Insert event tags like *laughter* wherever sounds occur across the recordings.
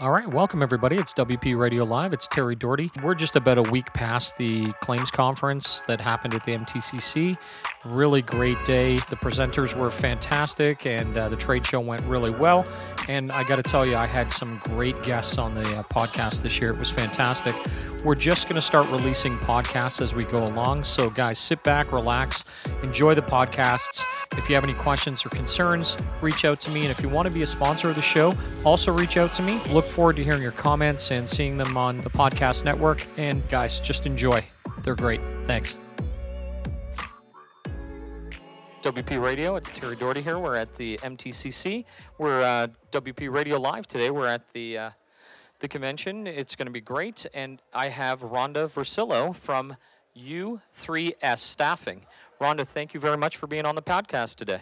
All right, welcome everybody. It's WP Radio Live. It's Terry Doherty. We're just about a week past the claims conference that happened at the MTCC. Really great day. The presenters were fantastic, and uh, the trade show went really well. And I got to tell you, I had some great guests on the uh, podcast this year. It was fantastic. We're just going to start releasing podcasts as we go along. So, guys, sit back, relax, enjoy the podcasts. If you have any questions or concerns, reach out to me. And if you want to be a sponsor of the show, also reach out to me. Look forward to hearing your comments and seeing them on the podcast network. And guys, just enjoy. They're great. Thanks. WP Radio, it's Terry Doherty here. We're at the MTCC. We're uh, WP Radio Live today. We're at the uh, the convention. It's going to be great. And I have Rhonda Versillo from U3S Staffing. Rhonda, thank you very much for being on the podcast today.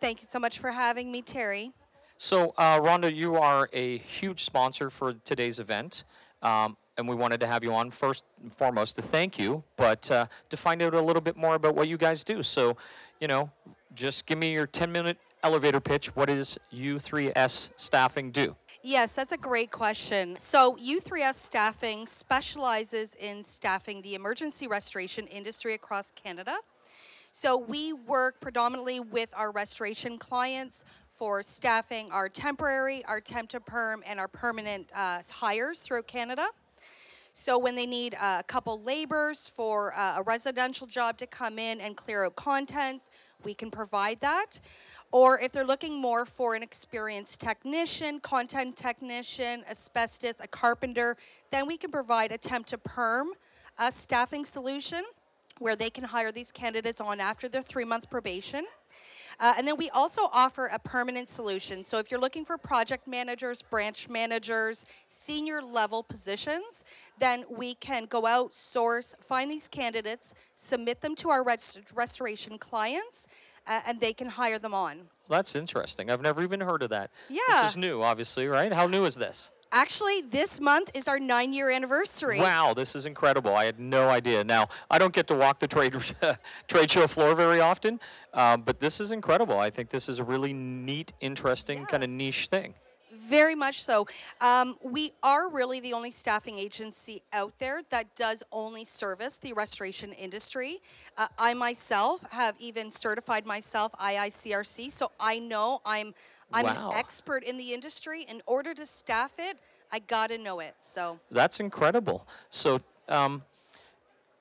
Thank you so much for having me, Terry. So, uh, Rhonda, you are a huge sponsor for today's event. Um, and we wanted to have you on first and foremost to thank you, but uh, to find out a little bit more about what you guys do. So, you know, just give me your 10 minute elevator pitch. What does U3S Staffing do? Yes, that's a great question. So, U3S Staffing specializes in staffing the emergency restoration industry across Canada. So, we work predominantly with our restoration clients for staffing our temporary, our temp to perm, and our permanent uh, hires throughout Canada. So when they need a couple laborers for uh, a residential job to come in and clear out contents, we can provide that. Or if they're looking more for an experienced technician, content technician, asbestos, a carpenter, then we can provide a temp to perm a staffing solution where they can hire these candidates on after their three month probation. Uh, and then we also offer a permanent solution. So if you're looking for project managers, branch managers, senior level positions, then we can go out, source, find these candidates, submit them to our rest- restoration clients, uh, and they can hire them on. That's interesting. I've never even heard of that. Yeah. This is new, obviously, right? How new is this? Actually, this month is our nine year anniversary. Wow, this is incredible. I had no idea. Now, I don't get to walk the trade *laughs* trade show floor very often, um, but this is incredible. I think this is a really neat, interesting, Yeah. kind of niche thing. Very much so. Um, we are really the only staffing agency out there that does only service the restoration industry. Uh, I myself have even certified myself IICRC, so I know I'm I'm Wow. an expert in the industry. In order to staff it, I gotta know it. So That's incredible. So, um,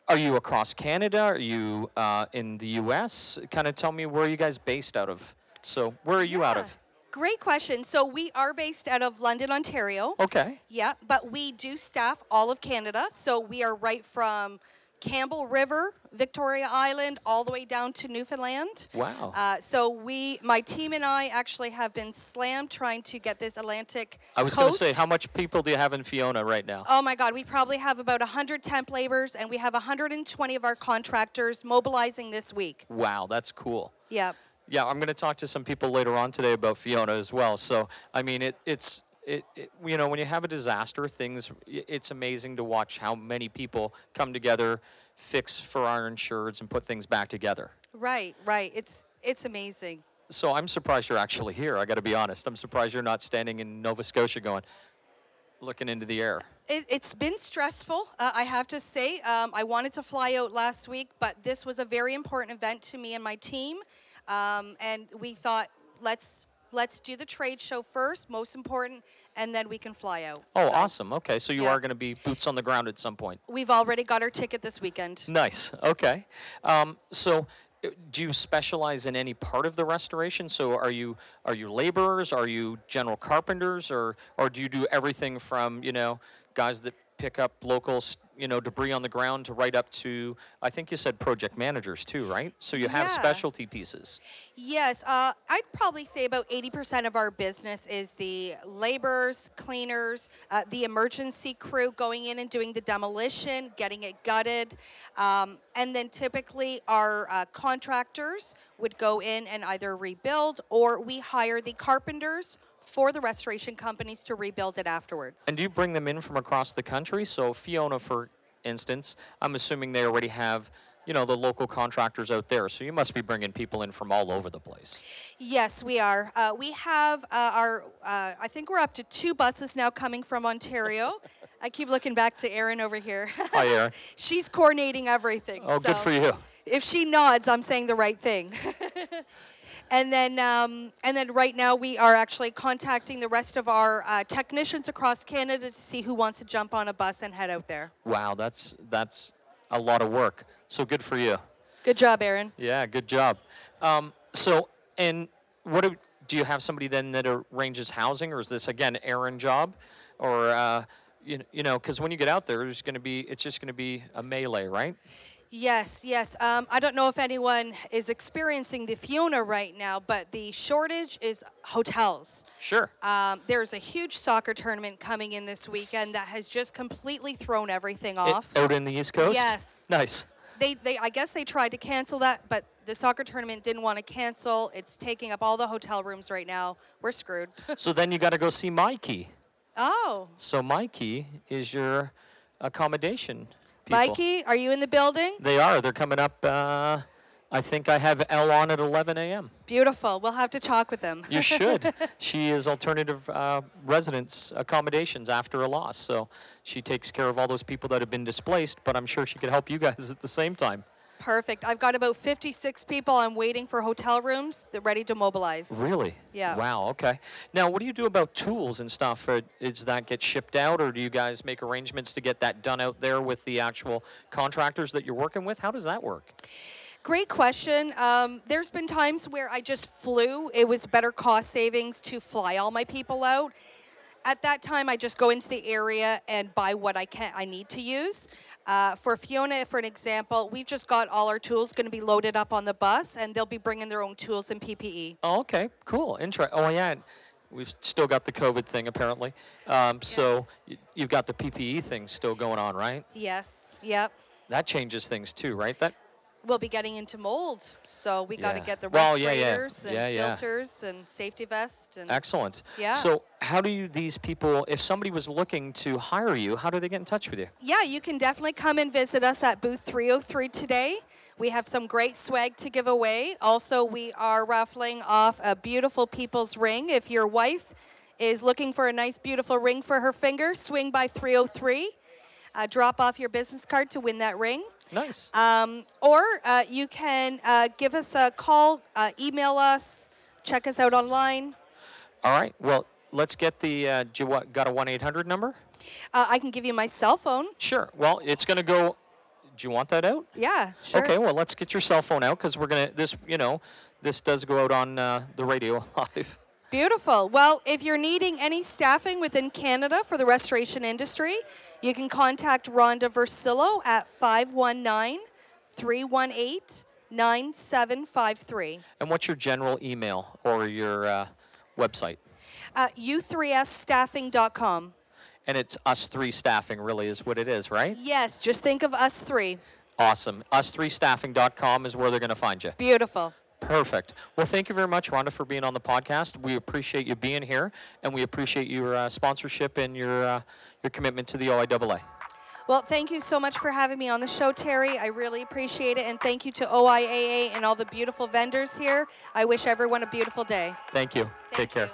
are you across Canada? Are you uh, in the U.S.? Kind of tell me where are you guys based out of? So, where are you out of? Great question. So we are based out of London, Ontario. Okay. Yeah, but we do staff all of Canada. So we are right from Campbell River, Victoria Island, all the way down to Newfoundland. Wow. Uh, so we, my team and I, actually have been slammed trying to get this Atlantic I was going to say, how much people do you have in Fiona right now? Oh my God, we probably have about 100 temp laborers, and we have 120 of our contractors mobilizing this week. Wow, that's cool. Yeah. Yeah, I'm going to talk to some people later on today about Fiona as well. So, I mean, it, it's it, it you know when you have a disaster, things it's amazing to watch how many people come together, fix for our insureds, and put things back together. Right, right. It's it's amazing. So I'm surprised you're actually here. I got to be honest. I'm surprised you're not standing in Nova Scotia going, looking into the air. It, it's been stressful, uh, I have to say. Um, I wanted to fly out last week, but this was a very important event to me and my team, um, and we thought let's let's do the trade show first, most important, and then we can fly out. Oh, So awesome. Okay, so you yeah. are going to be boots on the ground at some point. We've already got our ticket this weekend. Nice. Okay. Um, so, uh, do you specialize in any part of the restoration? So, are you are you laborers? Are you general carpenters, or or do you do everything from you know guys that pick up local you know debris on the ground to right up to I think you said project managers too, right? So you have Yeah. specialty pieces. Yes, uh, I'd probably say about 80% of our business is the laborers, cleaners, uh, the emergency crew going in and doing the demolition, getting it gutted. Um, and then typically our uh, contractors would go in and either rebuild or we hire the carpenters for the restoration companies to rebuild it afterwards. And do you bring them in from across the country? So Fiona, for instance, I'm assuming they already have you know, the local contractors out there. So you must be bringing people in from all over the place. Yes, we are. Uh, we have uh, our, uh, I think we're up to two buses now coming from Ontario. *laughs* I keep looking back to Erin over here. Hi, Erin. *laughs* She's coordinating everything. Oh, good for you. If she nods, I'm saying the right thing. *laughs* and then, um, and then right now we are actually contacting the rest of our uh, technicians across Canada to see who wants to jump on a bus and head out there. Wow, that's that's a lot of work. So good for you. Good job, Erin. Yeah, good job. Um, so, and what do, do you have somebody then that arranges housing, or is this again Erin job, or uh, you, you know, because when you get out there, there's going to be it's just going to be a melee, right? Yes, yes. Um, I don't know if anyone is experiencing the Fiona right now, but the shortage is hotels. Sure. Um, there's a huge soccer tournament coming in this weekend that has just completely thrown everything It- off. out in the East Coast. Yes. Nice. They, they, I guess they tried to cancel that, but the soccer tournament didn't want to cancel. It's taking up all the hotel rooms right now. We're screwed. *laughs* So then you got to go see Mikey. oh, So Mikey is your accommodation. People. Mikey, are you in the building? They are. They're coming up. Uh, I think I have L on at 11 a.m. Beautiful. We'll have to talk with them. You should. *laughs* she is alternative uh, residence accommodations after a loss. So she takes care of all those people that have been displaced, but I'm sure she could help you guys *laughs* at the same time. Perfect. I've got about 56 people. I'm waiting for hotel rooms. They're ready to mobilize. Really? Yeah. Wow. Okay. Now, what do you do about tools and stuff? Uh, Is that get shipped out, or do you guys make arrangements to get that done out there with the actual contractors that you're working with? How does that work? Great question. Um, there's been times where I just flew. It was better cost savings to fly all my people out. At that time, I just go into the area and buy what I can I need to use. Uh, for Fiona, for an example, we've just got all our tools going to be loaded up on the bus, and they'll be bringing their own tools and. PPE. Oh, okay. Cool. Interesting. Oh, yeah. We've still got the COVID thing apparently. Um, So y- you've got the PPE thing still going on, right? Yes. Yep. That changes things too, right? That We'll be getting into mold, so we got to Yeah. get the Well, yeah, yeah. respirators and Yeah, yeah. filters and safety vests and excellent. Yeah. So how do you these people? If somebody was looking to hire you, how do they get in touch with you? Yeah, you can definitely come and visit us at booth 303 today. We have some great swag to give away. Also, we are raffling off a beautiful people's ring. If your wife is looking for a nice, beautiful ring for her finger, swing by 303. Uh, drop off your business card to win that ring. Nice. Um, or uh, you can uh, give us a call, uh, email us, check us out online. All right. Well, let's get the. Uh, do you wa- got a one eight hundred number? Uh, I can give you my cell phone. Sure. Well, it's going to go. Do you want that out? Yeah, sure. Okay. Well, let's get your cell phone out because we're gonna. This, you know, this does go out on uh, the radio *laughs* live. Beautiful. Well, if you're needing any staffing within Canada for the restoration industry, you can contact Rhonda Versillo at 519 318 9753. And what's your general email or your uh, website? Uh, U3sstaffing.com. And it's us three staffing, really, is what it is, right? Yes, just think of us three. Awesome. Us3staffing.com is where they're going to find you. Beautiful. Perfect. Well, thank you very much, Rhonda, for being on the podcast. We appreciate you being here, and we appreciate your uh, sponsorship and your uh, your commitment to the OIAA. Well, thank you so much for having me on the show, Terry. I really appreciate it. And thank you to OIAA and all the beautiful vendors here. I wish everyone a beautiful day. Thank you. Thank Take care. you.